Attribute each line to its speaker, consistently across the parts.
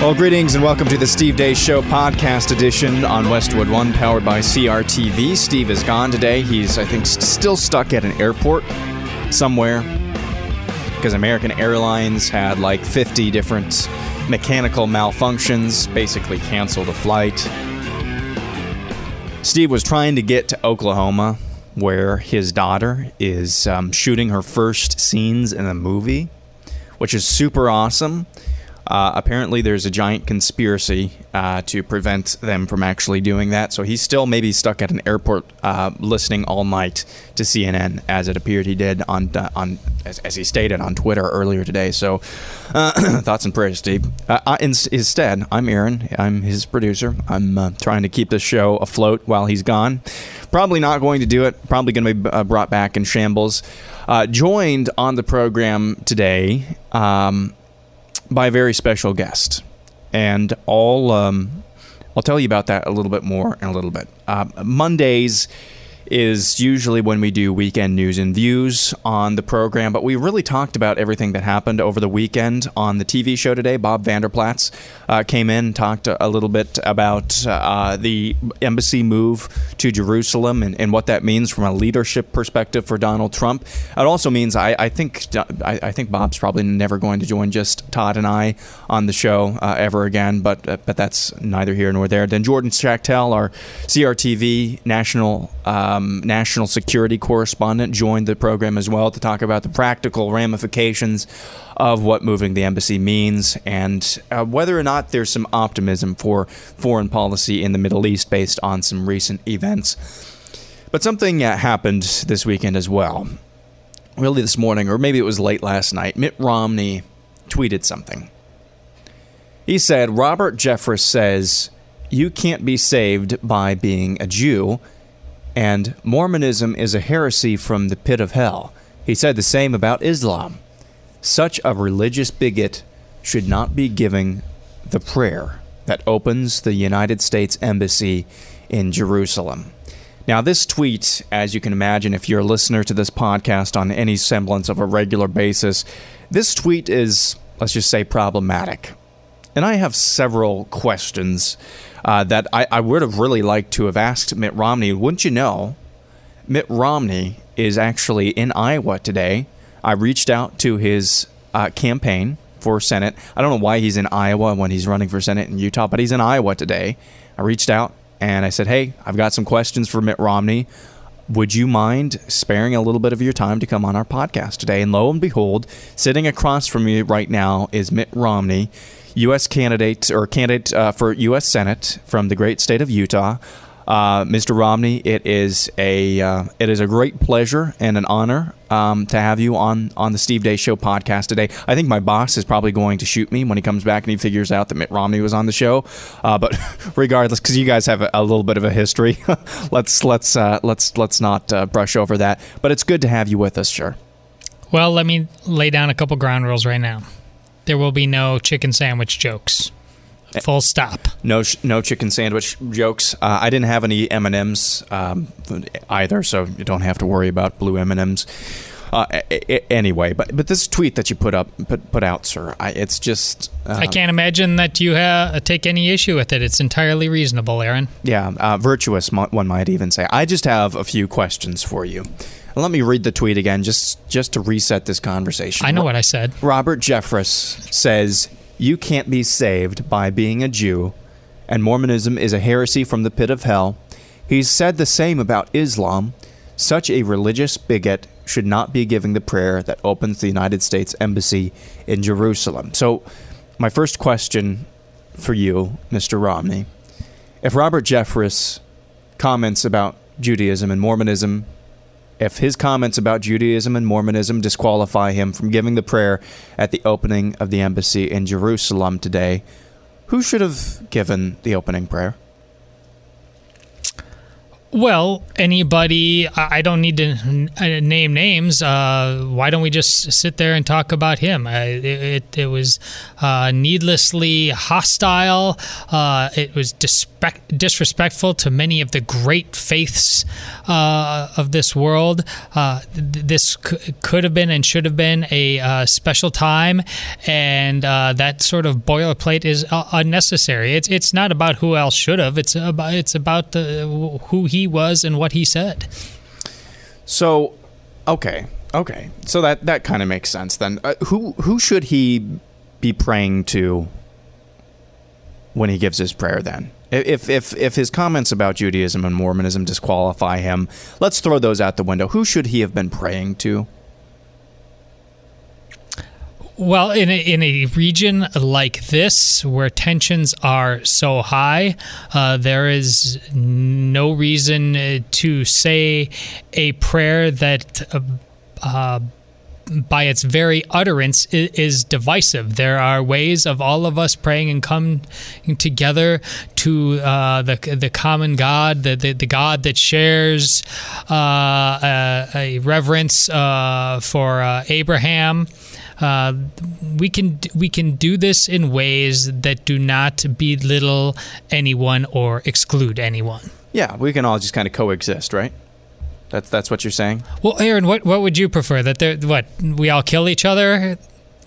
Speaker 1: Well, greetings and welcome to the Steve Deace Show podcast edition on Westwood One, powered by CRTV. Steve is gone today. He's, I think, st- still stuck at an airport somewhere because American Airlines had like 50 different mechanical malfunctions, basically canceled a flight. Steve was trying to get to Oklahoma, where his daughter is um, shooting her first scenes in a movie, which is super awesome. Uh, apparently, there's a giant conspiracy uh, to prevent them from actually doing that. So he's still maybe stuck at an airport, uh, listening all night to CNN, as it appeared he did on uh, on as, as, he stated on Twitter earlier today. So, uh, thoughts and prayers, Steve. Uh, in, instead, I'm Aaron. I'm his producer. I'm trying to keep the show afloat while he's gone. Probably not going to do it. Probably going to be brought back in shambles. joined on the program today. Um, by a very special guest, and I'll um, I'll tell you about that a little bit more in a little bit. Uh, Mondays is usually when we do weekend news and views on the program, but we really talked about everything that happened over the weekend on the TV show today. Bob Vander Plaats uh, came in, talked a little bit about uh, the embassy move to Jerusalem and, and, what that means from a leadership perspective for Donald Trump. It also means I, I think I, I, think Bob's probably never going to join just Todd and I on the show uh, ever again, but uh, but that's neither here nor there. Then Jordan Schachtel, our CRTV national um, national security correspondent, joined the program as well to talk about the practical ramifications of what moving the embassy means and uh, whether or not there's some optimism for foreign policy in the Middle East based on some recent events. But something uh, happened this weekend as well. Really, this morning, or maybe it was late last night, Mitt Romney tweeted something. He said, Robert Jeffress says, You can't be saved by being a Jew and Mormonism is a heresy from the pit of hell. He said the same about Islam. Such a religious bigot should not be giving the prayer that opens the United States Embassy in Jerusalem. Now, this tweet, as you can imagine, if you're a listener to this podcast on any semblance of a regular basis, this tweet is, let's just say, problematic. And I have several questions uh, that I, I would have really liked to have asked Mitt Romney. Wouldn't you know, Mitt Romney is actually in Iowa today. I reached out to his uh, campaign for Senate. I don't know why he's in Iowa when he's running for Senate in Utah, but he's in Iowa today. I reached out and I said, Hey, I've got some questions for Mitt Romney. Would you mind sparing a little bit of your time to come on our podcast today? And lo and behold, sitting across from me right now is Mitt Romney. U.S. candidate or candidate uh, for U.S. Senate from the great state of Utah. Uh, Mr. Romney, it is a uh, it is a great pleasure and an honor um, to have you on on the Steve Deace Show podcast today. I think my boss is probably going to shoot me when he comes back and he figures out that Mitt Romney was on the show. Uh, but regardless, because you guys have a, a, little bit of a history, let's let's uh, let's let's not uh, brush over that. But it's good to have you with us, sure.
Speaker 2: Well, let me lay down a couple ground rules right now there will be no chicken sandwich jokes. Full stop.
Speaker 1: No, no chicken sandwich jokes. Uh, I didn't have any M and M's um, either, so you don't have to worry about blue M and M's. Uh, anyway, but but this tweet that you put up put put out, sir, I, it's just
Speaker 2: uh, I can't imagine that you ha- take any issue with it. It's entirely reasonable, Aaron.
Speaker 1: Yeah, uh, virtuous. One might even say. I just have a few questions for you. Let me read the tweet again, just just to reset this conversation.
Speaker 2: I know what I said.
Speaker 1: Robert Jeffress says you can't be saved by being a Jew, and Mormonism is a heresy from the pit of hell. He's said the same about Islam. Such a religious bigot should not be giving the prayer that opens the United States Embassy in Jerusalem. So, my first question for you, Mr. Romney if Robert Jeffress comments about Judaism and Mormonism if his comments about Judaism and Mormonism disqualify him from giving the prayer at the opening of the embassy in Jerusalem today, who should have given the opening prayer?
Speaker 2: Well, anybody, I don't need to uh, name names. Uh, why don't we just sit there and talk about him? It, it, was uh, needlessly hostile. Uh, it was disrespect, disrespectful to many of the great faiths uh, of this world. Uh, th- this c- could have been and should have been a special time, and that sort of boilerplate is unnecessary. It's it's not about who else should have. It's about it's about the who he was and what he said.
Speaker 1: So, okay, okay. So that that kind of makes sense then. Uh, who who should he be praying to when he gives his prayer? Then, if if if his comments about Judaism and Mormonism disqualify him, let's throw those out the window. Who should he have been praying to?
Speaker 2: Well, in a, in a region like this where tensions are so high, uh, there is no reason uh, to say a prayer that. Uh, uh, by its very utterance is divisive. There are ways of all of us praying and come together to uh, the the common God, the the, the God that shares uh, a, a reverence uh, for uh, Abraham. Uh, we can we can do this in ways that do not belittle anyone or exclude anyone.
Speaker 1: Yeah, we can all just kind of coexist, right? That's that's what you're saying.
Speaker 2: Well, Aaron, what what would you prefer? That there, what we all kill each other?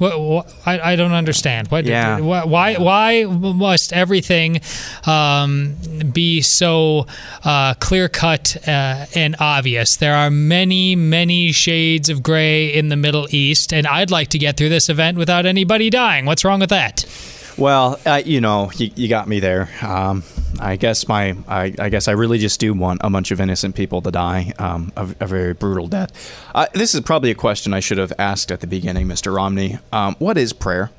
Speaker 2: I, I don't understand. What,
Speaker 1: Yeah.
Speaker 2: why, why why must everything um, be so uh, clear cut uh, and obvious? There are many many shades of gray in the Middle East, and I'd like to get through this event without anybody dying. What's wrong with that?
Speaker 1: Well, uh, you know, you, you got me there. Um, I guess my, I, I guess I really just do want a bunch of innocent people to die um, a, a very brutal death. Uh, this is probably a question I should have asked at the beginning, Mr. Romney. Um, what is prayer?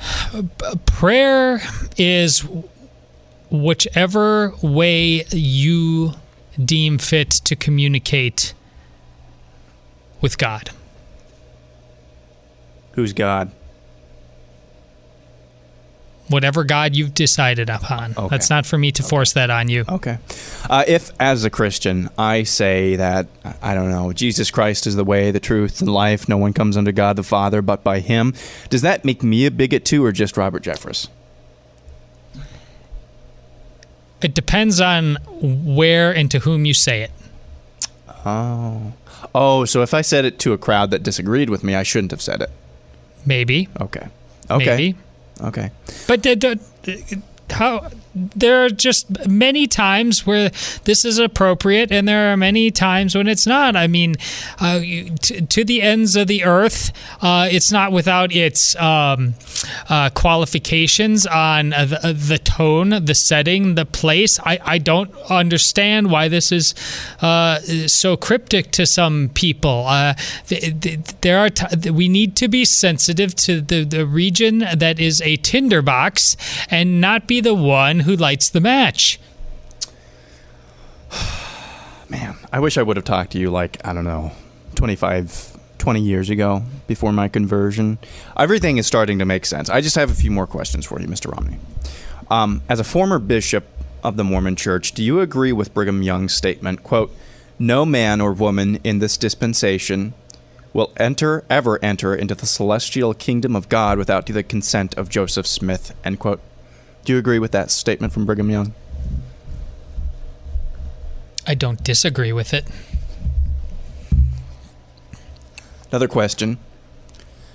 Speaker 2: prayer is whichever way you deem fit to communicate with God.
Speaker 1: Who's God?
Speaker 2: Whatever God you've decided upon.
Speaker 1: Okay.
Speaker 2: That's not for me to force that on you.
Speaker 1: Okay. Uh, if, as a Christian, I say that, I don't know, Jesus Christ is the way, the truth, and life, no one comes unto God the Father but by Him, does that make me a bigot too, or just Robert Jeffress?
Speaker 2: It depends on where and to whom you say it.
Speaker 1: Oh. Oh, so if I said it to a crowd that disagreed with me, I shouldn't have said it.
Speaker 2: Maybe.
Speaker 1: Okay. Okay.
Speaker 2: Maybe.
Speaker 1: Okay.
Speaker 2: But how there are just many times where this is appropriate, and there are many times when it's not. I mean, uh, to, to the ends of the earth, uh, it's not without its um, uh, qualifications on uh, the, uh, the tone, the setting, the place. I, I don't understand why this is uh, so cryptic to some people. Th- th- there are t- we need to be sensitive to the, the region that is a tinderbox and not be the one who lights the match.
Speaker 1: Man, I wish I would have talked to you like, I don't know, 25, 20 years ago before my conversion. Everything is starting to make sense. I just have a few more questions for you, Mr. Romney. Um, as a former bishop of the Mormon Church, do you agree with Brigham Young's statement, quote, no man or woman in this dispensation will enter, ever enter into the celestial kingdom of God without the consent of Joseph Smith, end quote. Do you agree with that statement from Brigham Young?
Speaker 2: I don't disagree with it.
Speaker 1: Another question.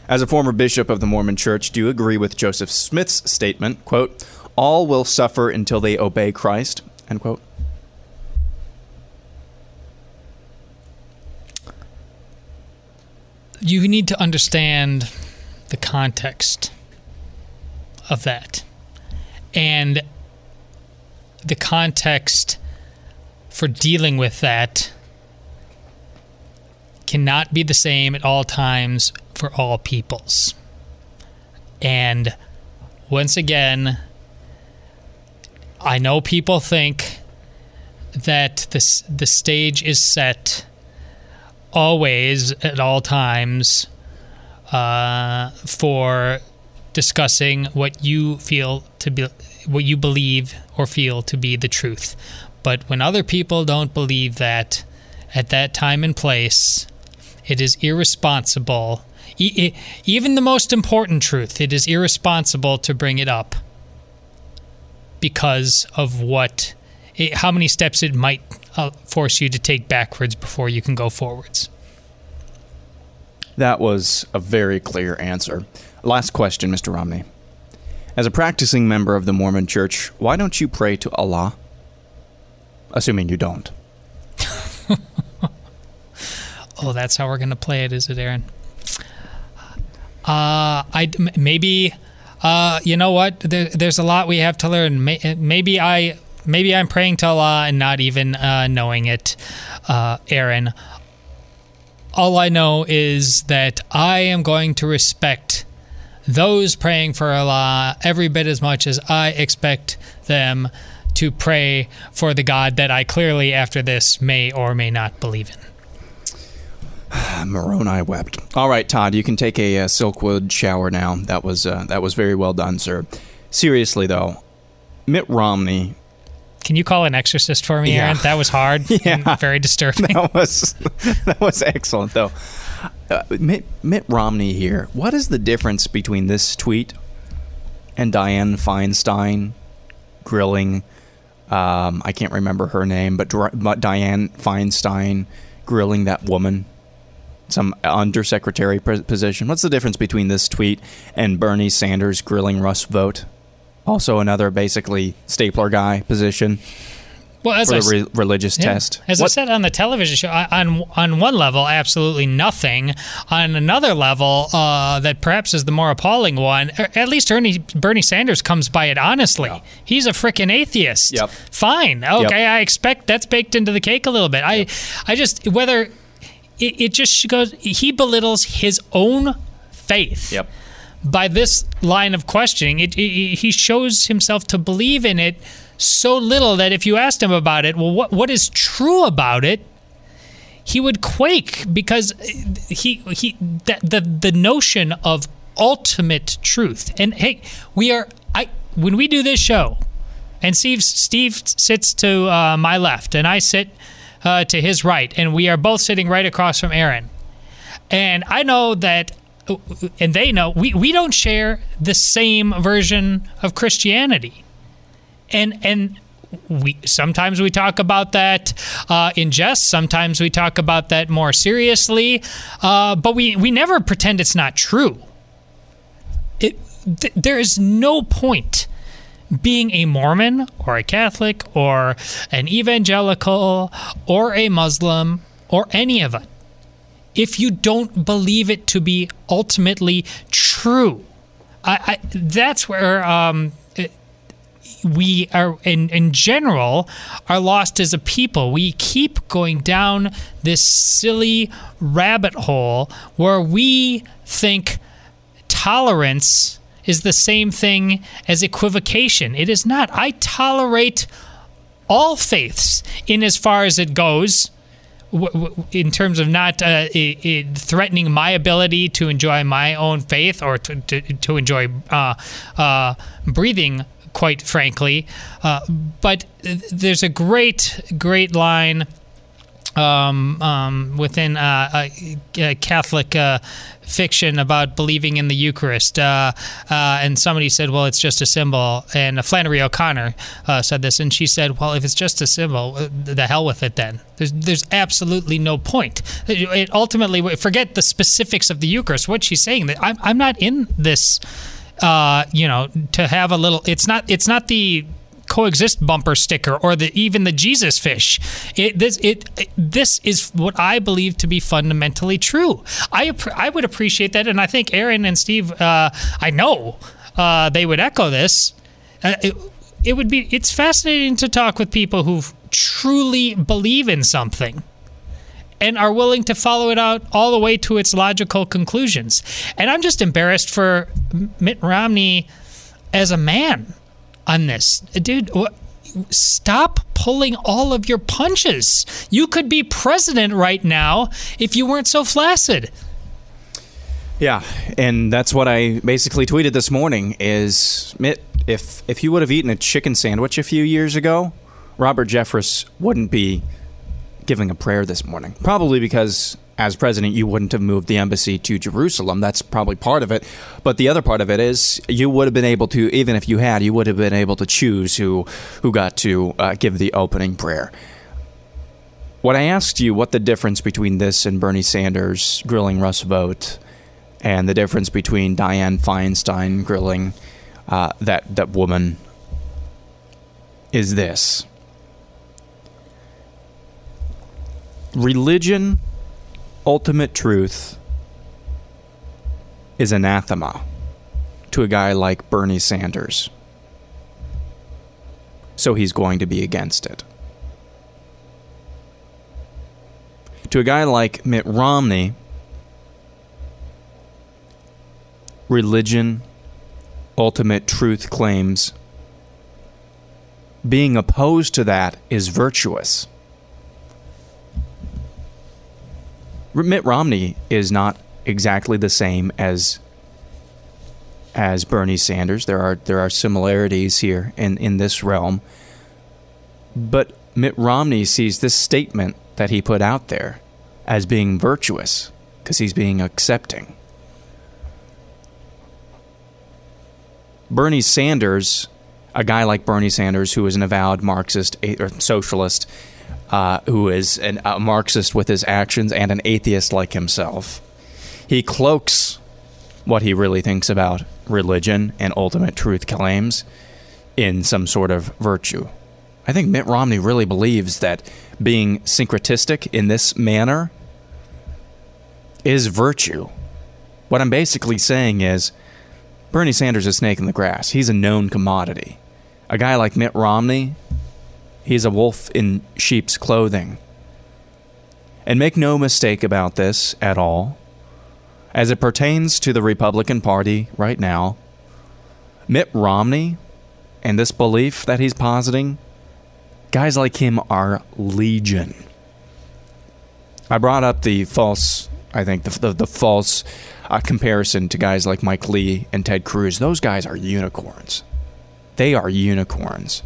Speaker 1: As a former bishop of the Mormon Church, do you agree with Joseph Smith's statement, quote, all will suffer until they obey Christ, end quote?
Speaker 2: You need to understand the context of that. And the context for dealing with that cannot be the same at all times for all peoples. And once again, I know people think that this the stage is set always at all times uh, for discussing what you feel to be what you believe or feel to be the truth. But when other people don't believe that at that time and place, it is irresponsible. E- even the most important truth, it is irresponsible to bring it up because of what, it, how many steps it might uh, force you to take backwards before you can go forwards.
Speaker 1: That was a very clear answer. Last question, Mr. Romney. As a practicing member of the Mormon Church, why don't you pray to Allah? Assuming you don't.
Speaker 2: Oh, that's how we're gonna play it, is it, Aaron? Uh, I maybe, uh, you know what? There, there's a lot we have to learn. Maybe I, maybe I'm praying to Allah and not even uh, knowing it, uh, Aaron. All I know is that I am going to respect those praying for Allah every bit as much as I expect them to pray for the God that I clearly, after this, may or may not believe in.
Speaker 1: Moroni wept. All right, Todd, you can take a uh, Silkwood shower now. That was uh, that was very well done, sir. Seriously though, Mitt Romney.
Speaker 2: Can you call an exorcist for me,
Speaker 1: Yeah.
Speaker 2: Aaron? That was hard.
Speaker 1: Yeah.
Speaker 2: and very disturbing.
Speaker 1: That was that was excellent though. Uh, Mitt, Mitt Romney here. What is the difference between this tweet and Dianne Feinstein grilling? Um, I can't remember her name, but, but Dianne Feinstein grilling that woman, some undersecretary pos- position. What's the difference between this tweet and Bernie Sanders grilling Russ Vought? Also, another basically stapler guy position
Speaker 2: Well, as
Speaker 1: for
Speaker 2: I,
Speaker 1: the re- religious
Speaker 2: yeah.
Speaker 1: test.
Speaker 2: as I said on the television show, I- on on one level, absolutely nothing. On another level, uh, that perhaps is the more appalling one. er- At least Ernie, Bernie Sanders comes by it honestly. He's a freaking atheist.
Speaker 1: Yep.
Speaker 2: Fine. Okay, I expect that's baked into the cake a little bit. I, I just whether it, it just goes. He belittles his own faith.
Speaker 1: Yep.
Speaker 2: by this line of questioning, it, it, he shows himself to believe in it so little that if you asked him about it, well, what what is true about it? He would quake because he he the the, the notion of ultimate truth. And hey, we are I when we do this show, and Steve Steve sits to uh, my left, and I sit uh, to his right, and we are both sitting right across from Aaron. And I know that, and they know, we, we don't share the same version of Christianity. And, and, we sometimes we talk about that uh, in jest. Sometimes we talk about that more seriously, uh, but we we never pretend it's not true. It th- there is no point being a Mormon or a Catholic or an evangelical or a Muslim or any of it if you don't believe it to be ultimately true. I, I that's where um, we are in in general are lost as a people. We keep going down this silly rabbit hole where we think tolerance is the same thing as equivocation. It is not. I tolerate all faiths in as far as it goes in terms of not uh, i i threatening my ability to enjoy my own faith or to, to, to enjoy uh, uh, breathing, quite frankly. Uh, but there's a great, great line um, um, within uh, a, a Catholic uh, fiction about believing in the Eucharist. Uh, uh, and somebody said, well, it's just a symbol. And Flannery O'Connor uh, said this, and she said, well, if it's just a symbol, uh, the hell with it then. There's, there's absolutely no point. It, ultimately, forget the specifics of the Eucharist. What she's saying, that I'm, I'm not in this. Uh, you know, to have a little. It's not. It's not the coexist bumper sticker or the even the Jesus fish. It this it, it- this is what I believe to be fundamentally true. I I would appreciate that, and I think Aaron and Steve. Uh, I know uh, they would echo this. Uh, it, it would be. It's fascinating to talk with people who truly believe in something and are willing to follow it out all the way to its logical conclusions. And I'm just embarrassed for Mitt Romney as a man on this. Dude, what, stop pulling all of your punches. You could be president right now if you weren't so flaccid.
Speaker 1: Yeah, and that's what I basically tweeted this morning is Mitt, if if you would have eaten a chicken sandwich a few years ago, Robert Jeffress wouldn't be giving a prayer this morning. Probably because as president you wouldn't have moved the embassy to Jerusalem. That's probably part of it. But the other part of it is you would have been able to even if you had, you would have been able to choose who who got to uh, give the opening prayer. When I asked you what the difference between this and Bernie Sanders grilling Russ and the difference between Dianne Feinstein grilling uh, that that woman is this: religion, ultimate truth, is anathema to a guy like Bernie Sanders. So he's going to be against it. To a guy like Mitt Romney, religion, ultimate truth claims, being opposed to that is virtuous. Mitt Romney is not exactly the same as as Bernie Sanders. There are there are similarities here in, in this realm. But Mitt Romney sees this statement that he put out there as being virtuous because he's being accepting. Bernie Sanders, a guy like Bernie Sanders, who is an avowed Marxist or socialist, uh, who is an, a Marxist with his actions and an atheist like himself, he cloaks what he really thinks about religion and ultimate truth claims in some sort of virtue. I think Mitt Romney really believes that being syncretistic in this manner is virtue. What I'm basically saying is Bernie Sanders is a snake in the grass. He's a known commodity. A guy like Mitt Romney, he's a wolf in sheep's clothing. And make no mistake about this at all. As it pertains to the Republican Party right now, Mitt Romney and this belief that he's positing, guys like him are legion. I brought up the false, I think, the, the, the false uh, comparison to guys like Mike Lee and Ted Cruz. Those guys are unicorns. They are unicorns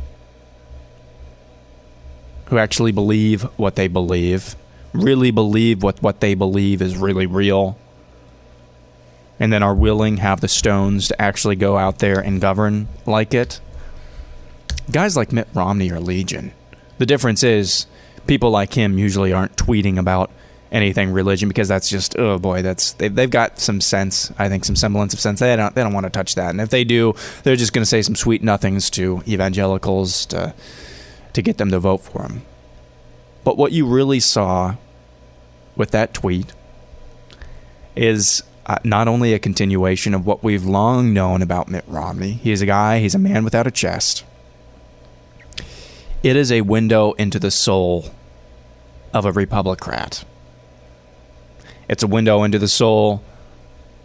Speaker 1: who actually believe what they believe, really believe what, what they believe is really real, and then are willing, have the stones to actually go out there and govern like it. Guys like Mitt Romney are legion. The difference is people like him usually aren't tweeting about anything religion because that's just oh boy that's they've, they've got some sense i think some semblance of sense they don't they don't want to touch that and if they do they're just going to say some sweet nothings to evangelicals to to get them to vote for him. But what you really saw with that tweet is uh, not only a continuation of what we've long known about Mitt Romney he's a guy he's a man without a chest it is a window into the soul of a Republican it's a window into the soul,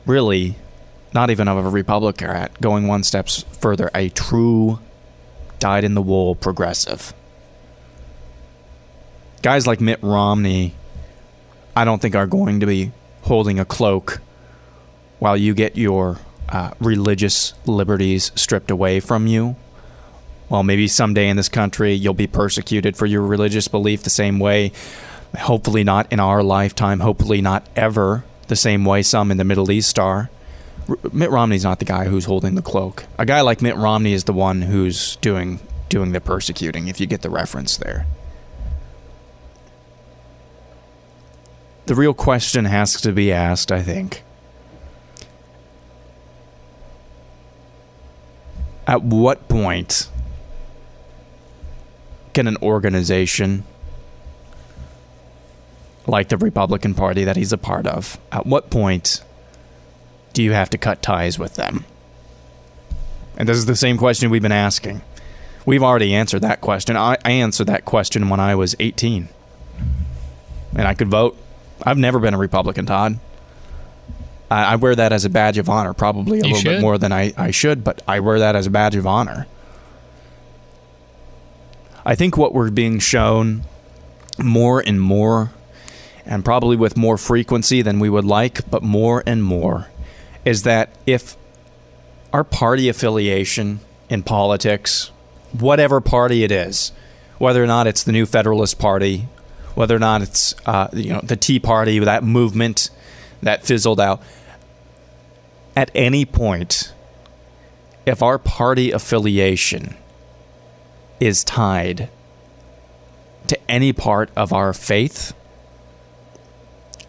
Speaker 1: really, not even of a Republican, going one step further, a true, dyed in the wool progressive. Guys like Mitt Romney, I don't think are going to be holding a cloak while you get your uh, religious liberties stripped away from you. Well, maybe someday in this country you'll be persecuted for your religious belief the same way Hopefully, not in our lifetime. Hopefully, not ever the same way some in the Middle East are. Mitt Romney's not the guy who's holding the cloak. A guy like Mitt Romney is the one who's doing doing the persecuting. If you get the reference there. The real question has to be asked, I think. At what point can an organization like the Republican Party that he's a part of, at what point do you have to cut ties with them? And this is the same question we've been asking. We've already answered that question. I, I answered that question when I was 18. And I could vote. I've never been a Republican, Todd. I, I wear that as a badge of honor, probably a
Speaker 2: You
Speaker 1: little
Speaker 2: should.
Speaker 1: bit more than I, I should, but I wear that as a badge of honor. I think what we're being shown more and more, and probably with more frequency than we would like, but more and more, is that if our party affiliation in politics, whatever party it is, whether or not it's the New Federalist Party, whether or not it's uh, you know the Tea Party, that movement that fizzled out, at any point, if our party affiliation is tied to any part of our faith,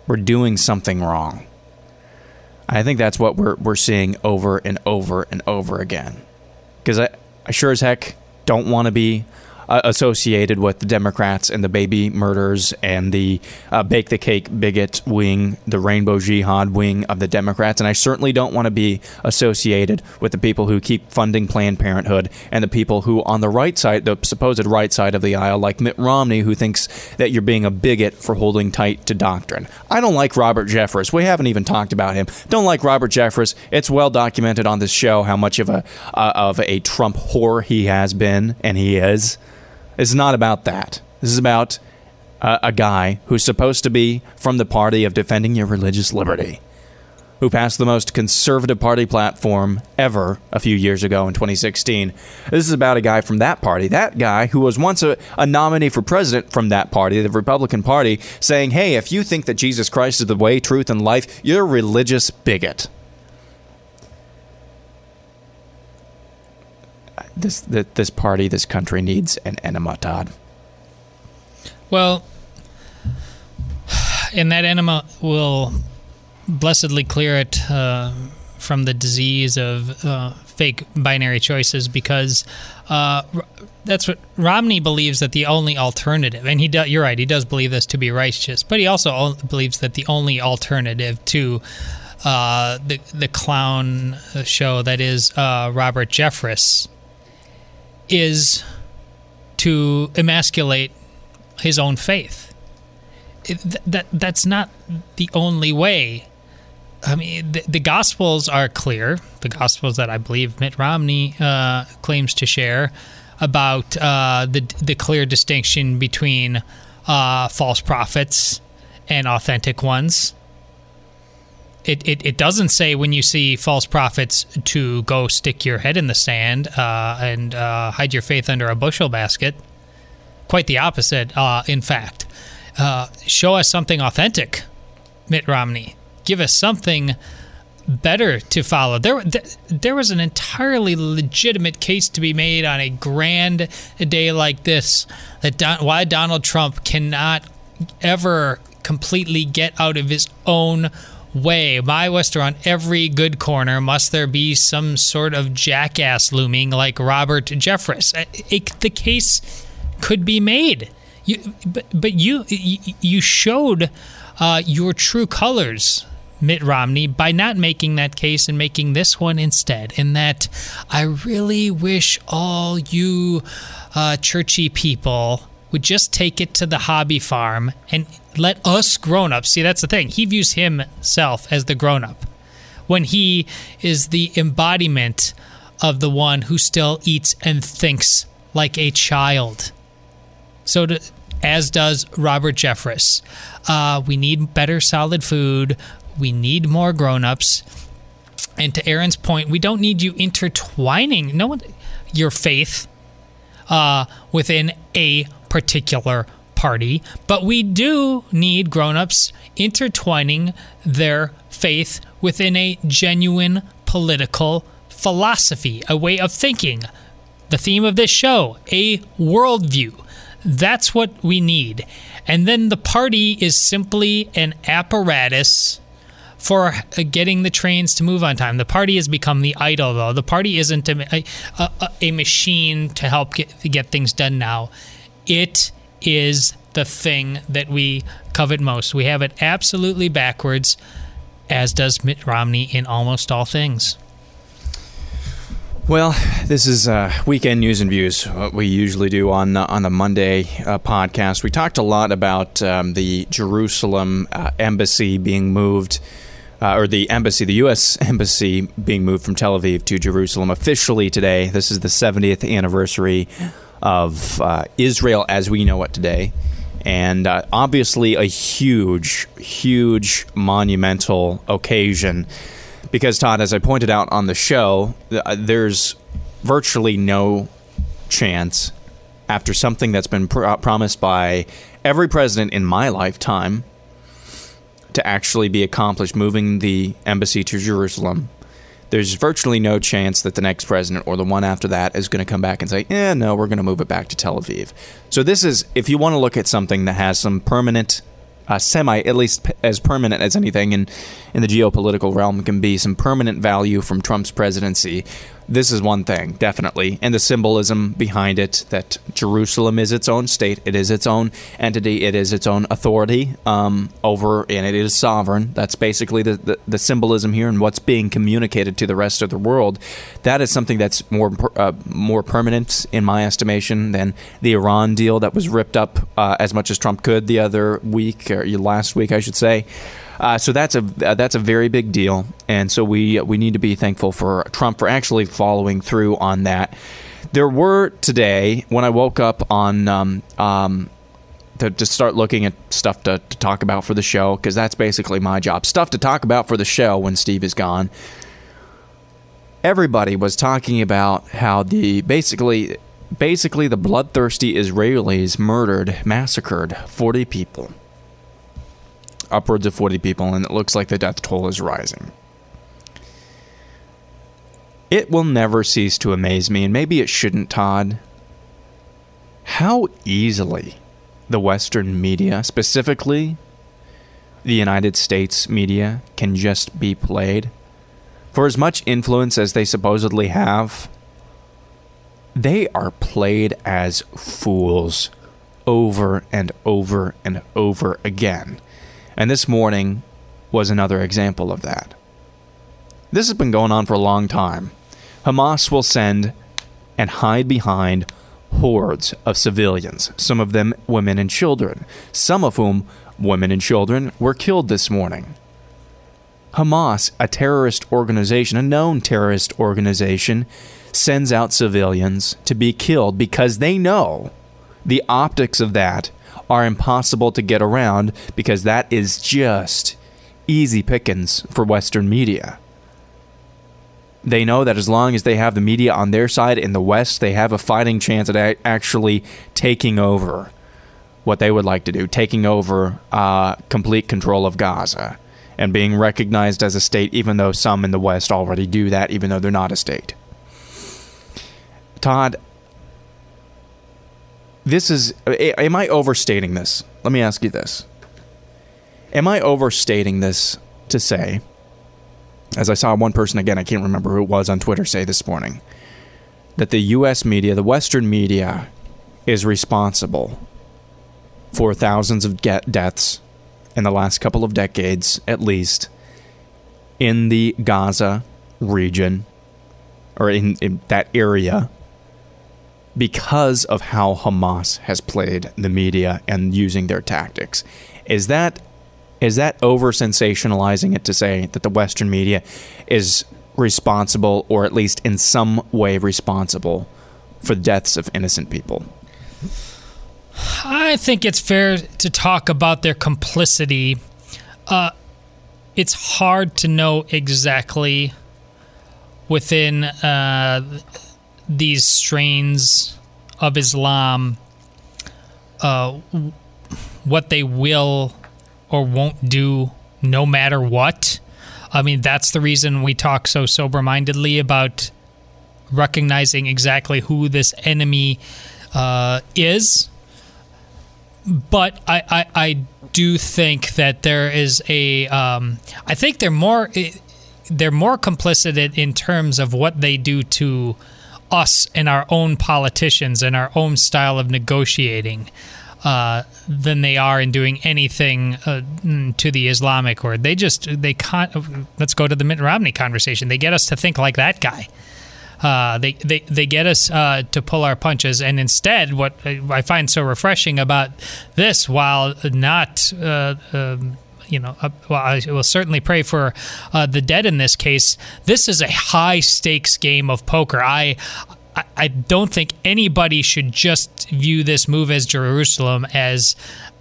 Speaker 1: we're doing something wrong. I think that's what we're we're seeing over and over and over again. Because I, I sure as heck don't want to be uh, associated with the Democrats and the baby murders and the uh, bake the cake bigot wing, the rainbow jihad wing of the Democrats. And I certainly don't want to be associated with the people who keep funding Planned Parenthood and the people who, on the right side, the supposed right side of the aisle, like Mitt Romney, who thinks that you're being a bigot for holding tight to doctrine. I don't like Robert Jeffress. We haven't even talked about him. Don't like Robert Jeffress. It's well documented on this show how much of a uh, of a Trump whore he has been and he is. It's not about that. This is about a, a guy who's supposed to be from the party of defending your religious liberty, who passed the most conservative party platform ever a few years ago in 2016. This is about a guy from that party, that guy who was once a, a nominee for president from that party, the Republican Party, saying, hey, if you think that Jesus Christ is the way, truth, and life, you're a religious bigot. This this party, this country needs an enema, Todd.
Speaker 2: Well, and that enema will blessedly clear it uh, from the disease of uh, fake binary choices because uh, that's what Romney believes that the only alternative, and he do, you're right, he does believe this to be righteous, but he also believes that the only alternative to uh, the the clown show that is uh, Robert Jeffress is to emasculate his own faith. It, that that's not the only way. I mean, the, the, Gospels are clear. The Gospels that I believe Mitt Romney uh, claims to share about uh, the the clear distinction between uh, false prophets and authentic ones it, it, it doesn't say when you see false prophets to go stick your head in the sand uh, and uh, hide your faith under a bushel basket. Quite the opposite, uh, in fact. Uh, show us something authentic, Mitt Romney. Give us something better to follow. There, there was an entirely legitimate case to be made on a grand day like this that Don, why Donald Trump cannot ever completely get out of his own way. My Wester on every good corner must there be some sort of jackass looming like Robert Jeffress. Uh, it, the case could be made. You, but, but you you showed uh, your true colors, Mitt Romney, by not making that case and making this one instead. In that, I really wish all you uh, churchy people would just take it to the hobby farm and let us grown ups see that's the thing. He views himself as the grown up when he is the embodiment of the one who still eats and thinks like a child. So to, as does robert jeffress. Uh, we need better solid food. We need more grown-ups. And to aaron's point we don't need you intertwining no one your faith uh, within a particular party, but we do need grown-ups intertwining their faith within a genuine political philosophy, a way of thinking. The theme of this show, a worldview. That's what we need. And then the party is simply an apparatus for getting the trains to move on time. The party has become the idol, though. The party isn't a, a, a machine to help get, get things done now. It is the thing that we covet most. We have it absolutely backwards, as does Mitt Romney in almost all things.
Speaker 1: Well, this is uh, weekend news and views. What we usually do on uh, on the Monday uh, podcast. We talked a lot about um, the Jerusalem uh, embassy being moved, uh, or the embassy, the U.S. embassy being moved from Tel Aviv to Jerusalem officially today. This is the 70th anniversary of uh, Israel as we know it today. And uh, obviously, a huge, huge, monumental occasion. Because, Todd, as I pointed out on the show, uh, there's virtually no chance after something that's been pr- uh, promised by every president in my lifetime to actually be accomplished, moving the embassy to Jerusalem. There's virtually no chance that the next president or the one after that is going to come back and say, "Yeah, no, we're going to move it back to Tel Aviv." So this is, if you want to look at something that has some permanent uh, semi, at least p- as permanent as anything in, in the geopolitical realm can be, some permanent value from Trump's presidency. This is one thing, definitely. And the symbolism behind it that Jerusalem is its own state, it is its own entity, it is its own authority um, over, and it is sovereign. That's basically the, the, the, symbolism here and what's being communicated to the rest of the world. That is something that's more, uh, more permanent, in my estimation, than the Iran deal that was ripped up uh, as much as Trump could the other week, or last week, I should say. Uh, so that's a uh, that's a very big deal, and so we we need to be thankful for Trump for actually following through on that. There were today when I woke up on um, um, to, to start looking at stuff to, to talk about for the show because that's basically my job. Stuff to talk about for the show when Steve is gone. Everybody was talking about how the basically basically the bloodthirsty Israelis murdered, massacred 40 people upwards of 40 people, and it looks like the death toll is rising. It will never cease to amaze me, and maybe it shouldn't, Todd, how easily the Western media, specifically the United States media, can just be played. For as much influence as they supposedly have, they are played as fools over and over and over again. And this morning was another example of that. This has been going on for a long time. Hamas will send and hide behind hordes of civilians, some of them women and children, some of whom, women and children, were killed this morning. Hamas, a terrorist organization, a known terrorist organization, sends out civilians to be killed because they know the optics of that are impossible to get around because that is just easy pickings for Western media. They know that as long as they have the media on their side in the West, they have a fighting chance at actually taking over what they would like to do, taking over uh, complete control of Gaza and being recognized as a state, even though some in the West already do that, even though they're not a state. Todd, this is am I overstating this? Let me ask you this. Am I overstating this to say as I saw one person again, I can't remember who it was on Twitter say this morning that the US media, the western media is responsible for thousands of deaths in the last couple of decades at least in the Gaza region or in, in that area because of how Hamas has played the media and using their tactics. Is that is that over sensationalizing it to say that the Western media is responsible, or at least in some way responsible, for the deaths of innocent people?
Speaker 2: I think it's fair to talk about their complicity. Uh, it's hard to know exactly within uh, these strains of Islam uh, what they will or won't do no matter what. I mean, that's the reason we talk so sober mindedly about recognizing exactly who this enemy uh, is. But I, I, I, do think that there is a. Um, I think they're more they're more complicit in terms of what they do to us and our own politicians and our own style of negotiating uh, than they are in doing anything uh, to the Islamic world. They just they can't. Let's go to the Mitt Romney conversation. They get us to think like that guy. Uh, they, they they get us uh, to pull our punches, and instead, what I find so refreshing about this, while not. Uh, um, you know, well, I will certainly pray for uh, the dead in this case. This is a high stakes game of poker. I, I don't think anybody should just view this move as Jerusalem as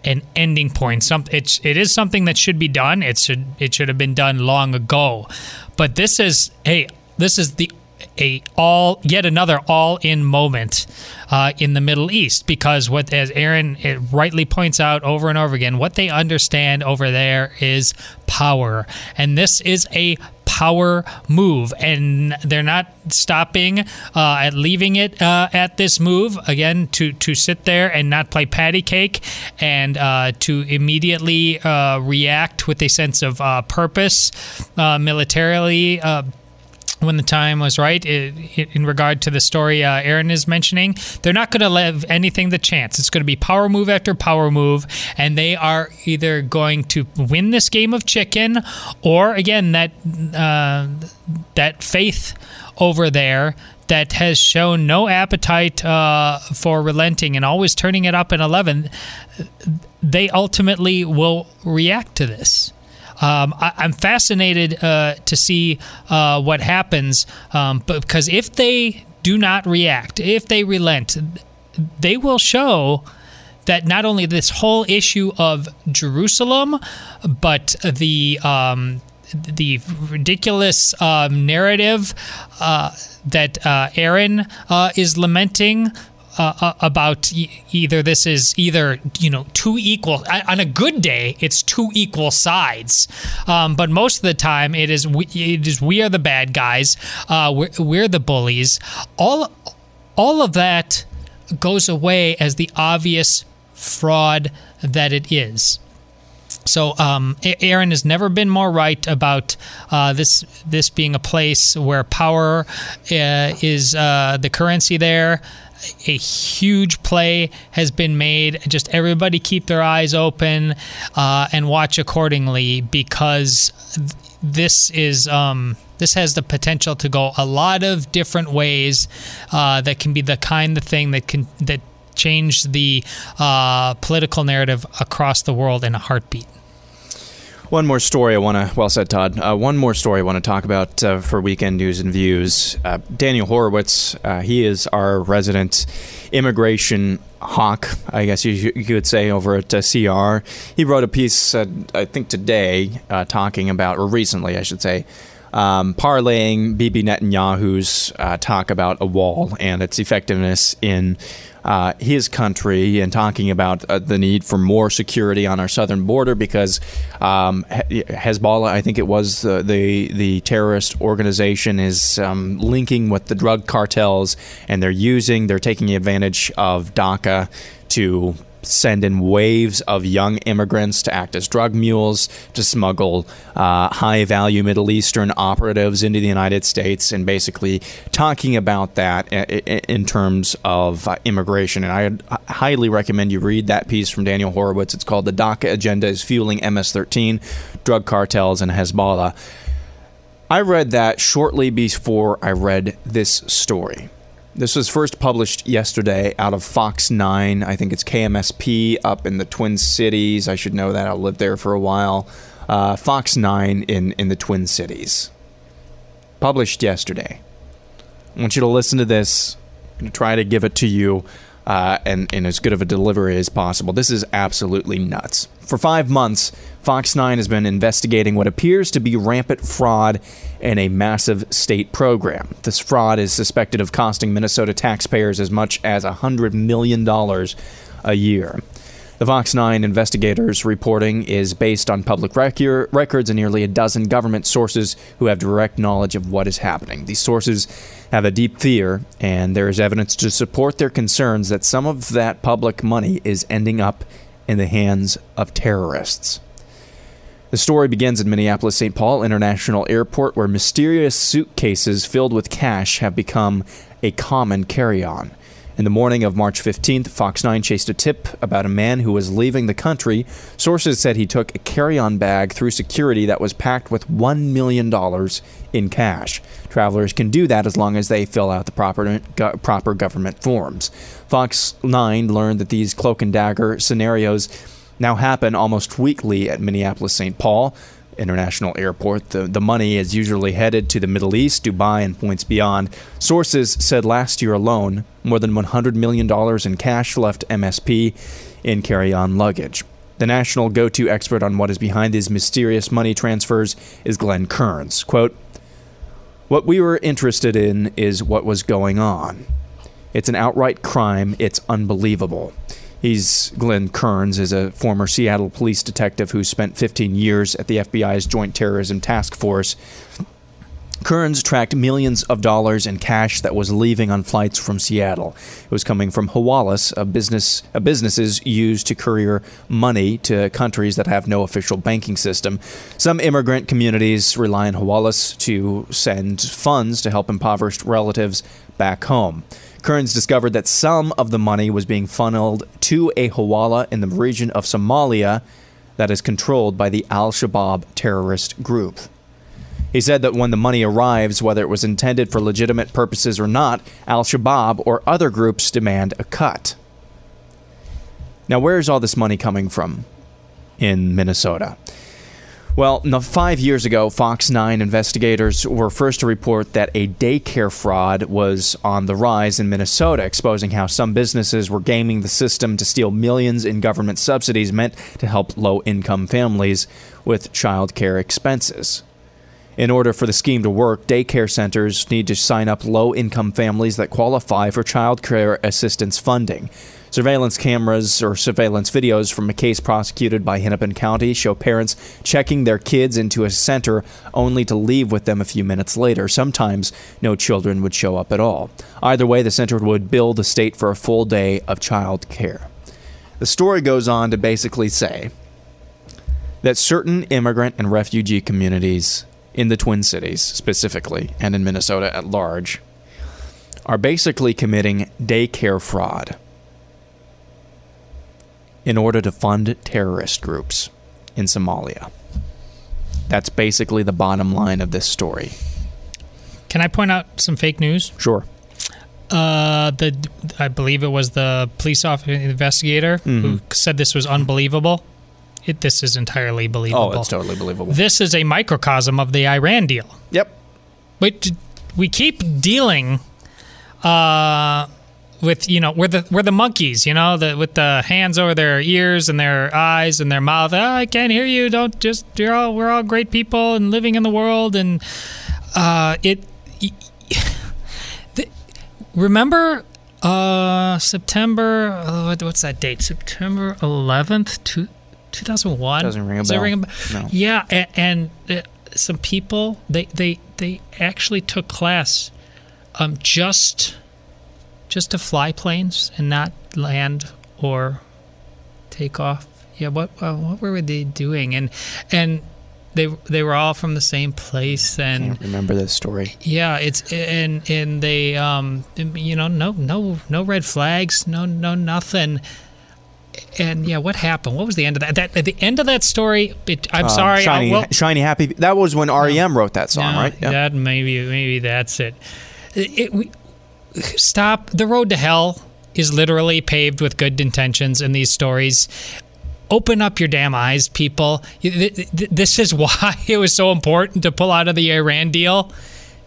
Speaker 2: an ending point. Some it's it is something that should be done. It should it should have been done long ago. but this is hey, this is the a all yet another all in moment uh, in the Middle East. Because what as Aaron it rightly points out over and over again what they understand over there is power. And this is a power move. And they're not stopping uh, at leaving it uh, at this move. Again to to sit there and not play patty cake and uh, to immediately uh, react with a sense of uh, purpose uh, militarily when the time was right in regard to the story uh, Aaron is mentioning. They're not going to leave anything the chance. It's going to be power move after power move, and they are either going to win this game of chicken, or again that uh, that faith over there that has shown no appetite uh, for relenting and always turning it up in 11 they ultimately will react to this um, I, am fascinated uh, to see uh, what happens, um, because if they do not react, if they relent, they will show that not only this whole issue of Jerusalem, but the um, the ridiculous um, narrative uh, that uh, Aaron uh, is lamenting uh, uh, about either this is either you know two equal on a good day it's two equal sides. Um, but most of the time it is we, it is we are the bad guys uh, we're, we're the bullies. All all of that goes away as the obvious fraud that it is. So um, Aaron has never been more right about uh, this this being a place where power uh, is uh, the currency there a huge play has been made. Just everybody keep their eyes open uh, and watch accordingly because this is um, this has the potential to go a lot of different ways. Uh, that can be the kind of thing that can that change the uh, political narrative across the world in a heartbeat.
Speaker 1: One more story I want to, well said, Todd. Uh, one more story I want to talk about uh, for weekend news and views. Uh, Daniel Horowitz, uh, he is our resident immigration hawk, I guess you, you could say, over at uh, CR. He wrote a piece, uh, I think today, talking about, or recently, I should say, um, parlaying Bibi Netanyahu's talk about a wall and its effectiveness in uh, his country and talking about uh, the need for more security on our southern border because um, Hezbollah, I think it was uh, the the terrorist organization, is um, linking with the drug cartels, and they're using, they're taking advantage of DACA to send in waves of young immigrants to act as drug mules, to smuggle uh, high value Middle Eastern operatives into the United States, and basically talking about that in terms of uh, immigration. And I highly recommend you read that piece from Daniel Horowitz. It's called The DACA Agenda is Fueling MS 13, Drug Cartels, and Hezbollah. I read that shortly before I read this story. This was first published yesterday out of Fox 9. I think it's KMSP up in the Twin Cities. I should know that. I lived there for a while. Uh, Fox 9 in, in the Twin Cities. Published yesterday. I want you to listen to this. I'm going to try to give it to you uh, and in as good of a delivery as possible. This is absolutely nuts. For five months, Fox 9 has been investigating what appears to be rampant fraud in a massive state program. This fraud is suspected of costing Minnesota taxpayers as much as $100 million a year. The Fox 9 investigators' reporting is based on public rec- records and nearly a dozen government sources who have direct knowledge of what is happening. These sources have a deep fear, and there is evidence to support their concerns that some of that public money is ending up in the hands of terrorists. The story begins in Minneapolis St. Paul International Airport, where mysterious suitcases filled with cash have become a common carry on. In the morning of March 15th, Fox 9 chased a tip about a man who was leaving the country. Sources said he took a carry on bag through security that was packed with $1 million in cash. Travelers can do that as long as they fill out the proper, go, proper government forms. Fox 9 learned that these cloak and dagger scenarios now happen almost weekly at Minneapolis St. Paul. International Airport. The, the money is usually headed to the Middle East, Dubai, and points beyond. Sources said last year alone, more than $100 million in cash left MSP in carry on luggage. The national go to expert on what is behind these mysterious money transfers is Glenn Kearns. Quote, What we were interested in is what was going on. It's an outright crime. It's unbelievable. He's Glenn Kearns is a former Seattle police detective who spent 15 years at the FBI's Joint Terrorism Task Force. Kearns tracked millions of dollars in cash that was leaving on flights from Seattle. It was coming from Hawalas, a business a businesses used to courier money to countries that have no official banking system. Some immigrant communities rely on Hawalas to send funds to help impoverished relatives back home. Kearns discovered that some of the money was being funneled to a Hawala in the region of Somalia that is controlled by the Al Shabaab terrorist group. He said that when the money arrives, whether it was intended for legitimate purposes or not, Al Shabaab or other groups demand a cut. Now, where is all this money coming from in Minnesota? Well, five years ago, Fox 9 investigators were first to report that a daycare fraud was on the rise in Minnesota, exposing how some businesses were gaming the system to steal millions in government subsidies meant to help low income families with child care expenses. In order for the scheme to work, daycare centers need to sign up low income families that qualify for child care assistance funding. Surveillance cameras or surveillance videos from a case prosecuted by Hennepin County show parents checking their kids into a center only to leave with them a few minutes later. Sometimes no children would show up at all. Either way, the center would bill the state for a full day of child care. The story goes on to basically say that certain immigrant and refugee communities in the Twin Cities specifically, and in Minnesota at large, are basically committing daycare fraud in order to fund terrorist groups in Somalia. That's basically the bottom line of this story.
Speaker 2: Can I point out some fake news?
Speaker 1: Sure.
Speaker 2: Uh, the I believe it was the police officer investigator who said this was unbelievable. It, this is entirely believable.
Speaker 1: Oh, it's totally believable.
Speaker 2: This is a microcosm of the Iran deal.
Speaker 1: Yep.
Speaker 2: But we keep dealing uh, with you know we're the we're the monkeys, you know, the, with the hands over their ears and their eyes and their mouth. Oh, I can't hear you. Don't just you're all we're all great people and living in the world and uh, it. the, remember uh, September? Uh, what's that date? September 11th, two, 2001.
Speaker 1: Doesn't ring a bell.
Speaker 2: ring a bell?
Speaker 1: No.
Speaker 2: Yeah, and, and uh, some people they they they actually took class um, just just to fly planes and not land or take off. Yeah, what uh, what were they doing? And and they they were all from the same place and
Speaker 1: Can't remember this story.
Speaker 2: yeah, it's and and they um you know no no no red flags, no no nothing. And yeah, what happened? What was the end of that? That at the end of that story, it, I'm
Speaker 1: Um,
Speaker 2: sorry.
Speaker 1: Shiny,
Speaker 2: well-
Speaker 1: shiny, happy. That was when REM wrote that song,
Speaker 2: no,
Speaker 1: right? Yep.
Speaker 2: That maybe maybe that's it. It- it- we, stop. The road to hell is literally paved with good intentions in these stories. Open up your damn eyes, people. Th- th- th- This is why it was so important to pull out of the Iran deal.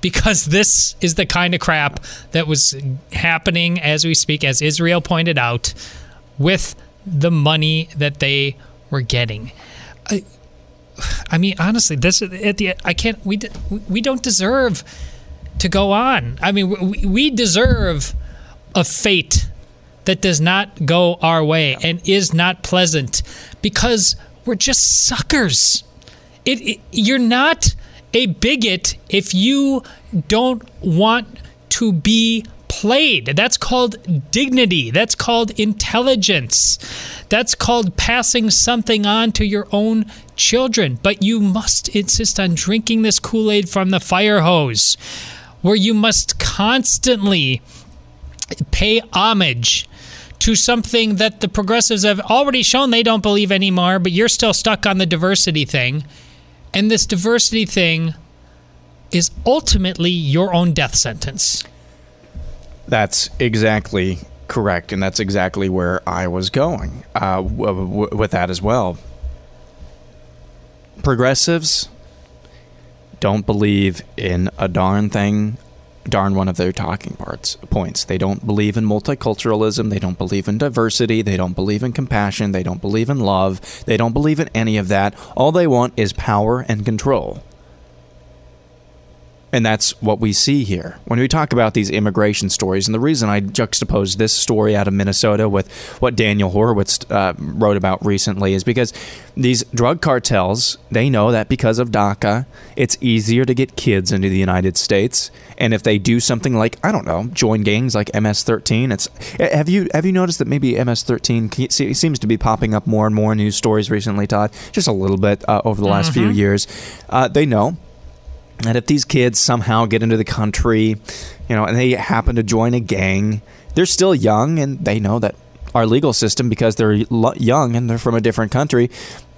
Speaker 2: Because this is the kind of crap that was happening as we speak, as Israel pointed out, with the money that they were getting. I I mean, honestly, this at the I can't. We we don't deserve to go on. I mean, we, we deserve a fate that does not go our way and is not pleasant because we're just suckers. It, it you're not a bigot if you don't want to be played. That's called dignity. That's called intelligence. That's called passing something on to your own children. But you must insist on drinking this Kool Aid from the fire hose, where you must constantly pay homage to something that the progressives have already shown they don't believe anymore, but you're still stuck on the diversity thing. And this diversity thing is ultimately your own death sentence.
Speaker 1: That's exactly correct, and that's exactly where I was going uh, w- w- with that as well. Progressives don't believe in a darn thing, darn one of their talking parts points. They don't believe in multiculturalism. They don't believe in diversity. They don't believe in compassion. They don't believe in love. They don't believe in any of that. All they want is power and control. And that's what we see here. When we talk about these immigration stories, and the reason I juxtapose this story out of Minnesota with what Daniel Horowitz uh, wrote about recently is because these drug cartels, they know that because of DACA, it's easier to get kids into the United States. And if they do something like, I don't know, join gangs like MS-13, it's have you have you noticed that maybe MS-13 seems to be popping up more and more news stories recently, Todd? Just a little bit uh, over the last few years. Uh, they know that if these kids somehow get into the country, you know, and they happen to join a gang, they're still young and they know that our legal system, because they're young and they're from a different country,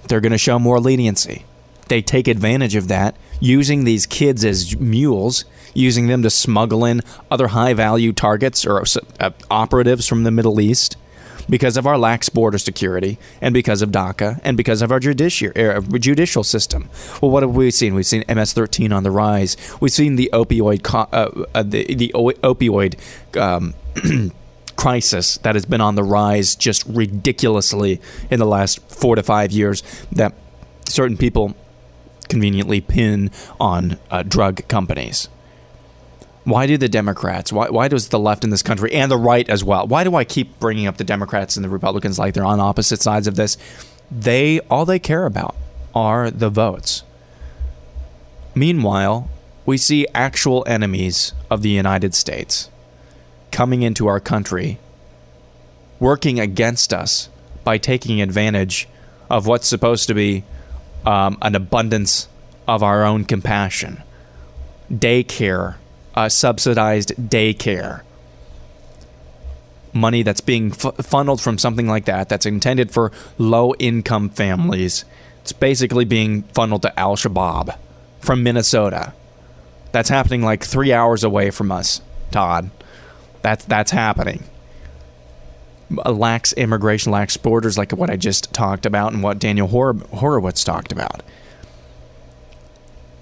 Speaker 1: they're going to show more leniency. They take advantage of that, using these kids as mules, using them to smuggle in other high value targets or uh, operatives from the Middle East because of our lax border security and because of DACA and because of our uh, judicial system. Well, what have we seen? We've seen MS-13 on the rise. We've seen the opioid co- uh, uh, the, the o- opioid um, crisis that has been on the rise just ridiculously in the last four to five years. That certain people conveniently pin on uh, drug companies. Why do the Democrats, why, why does the left in this country and the right as well, why do I keep bringing up the Democrats and the Republicans like they're on opposite sides of this? They, all they care about are the votes. Meanwhile, we see actual enemies of the United States coming into our country, working against us by taking advantage of what's supposed to be um, an abundance of our own compassion. Daycare uh, subsidized daycare. Money that's being f- funneled from something like that, that's intended for low income families. It's basically being funneled to Al Shabaab from Minnesota. That's happening like three hours away from us, Todd. That's that's happening. Lax immigration, lax borders, like what I just talked about, and what Daniel Hor- Horowitz talked about.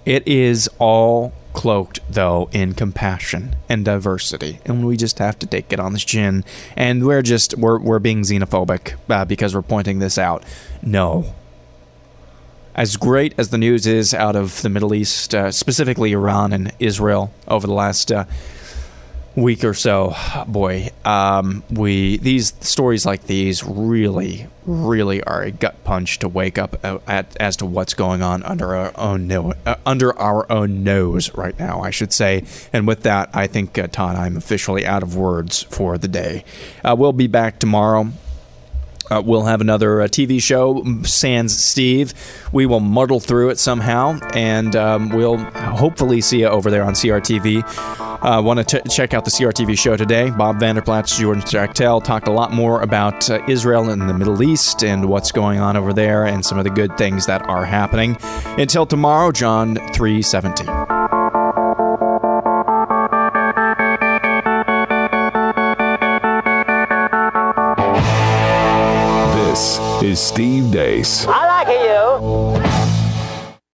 Speaker 1: It is all cloaked though in compassion and diversity. And we just have to take it on the chin. And we're just we're, we're being xenophobic uh, because we're pointing this out. No. As great as the news is out of the middle east uh, specifically iran and israel over the last uh, week or so, boy, um, we these stories like these really, really are a gut punch to wake up at, as to what's going on under our own no, uh, under our own nose right now, I should say. And with that, I think uh, Todd, I'm officially out of words for the day. Uh, we'll be back tomorrow. Uh, we'll have another uh, TV show, Sans Steve. We will muddle through it somehow, and um, we'll hopefully see you over there on CRTV. Uh, Want to check out the CRTV show today? Bob Vander Plaats, Jordan Trachtel talked a lot more about uh, Israel and the Middle East and what's going on over there and some of the good things that are happening. Until tomorrow, John
Speaker 3: 317. Is Steve Deace.
Speaker 4: I like you.